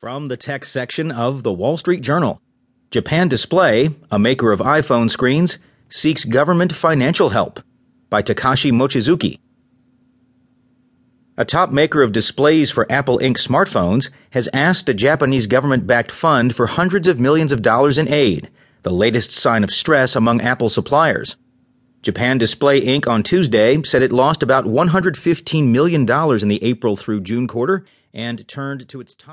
From the tech section of the Wall Street Journal Japan Display, a maker of iPhone screens, seeks government financial help by Takashi Mochizuki. A top maker of displays for Apple Inc. smartphones has asked a Japanese government backed fund for hundreds of millions of dollars in aid, the latest sign of stress among Apple suppliers. Japan Display Inc. on Tuesday said it lost about $115 million in the April through June quarter and turned to its top.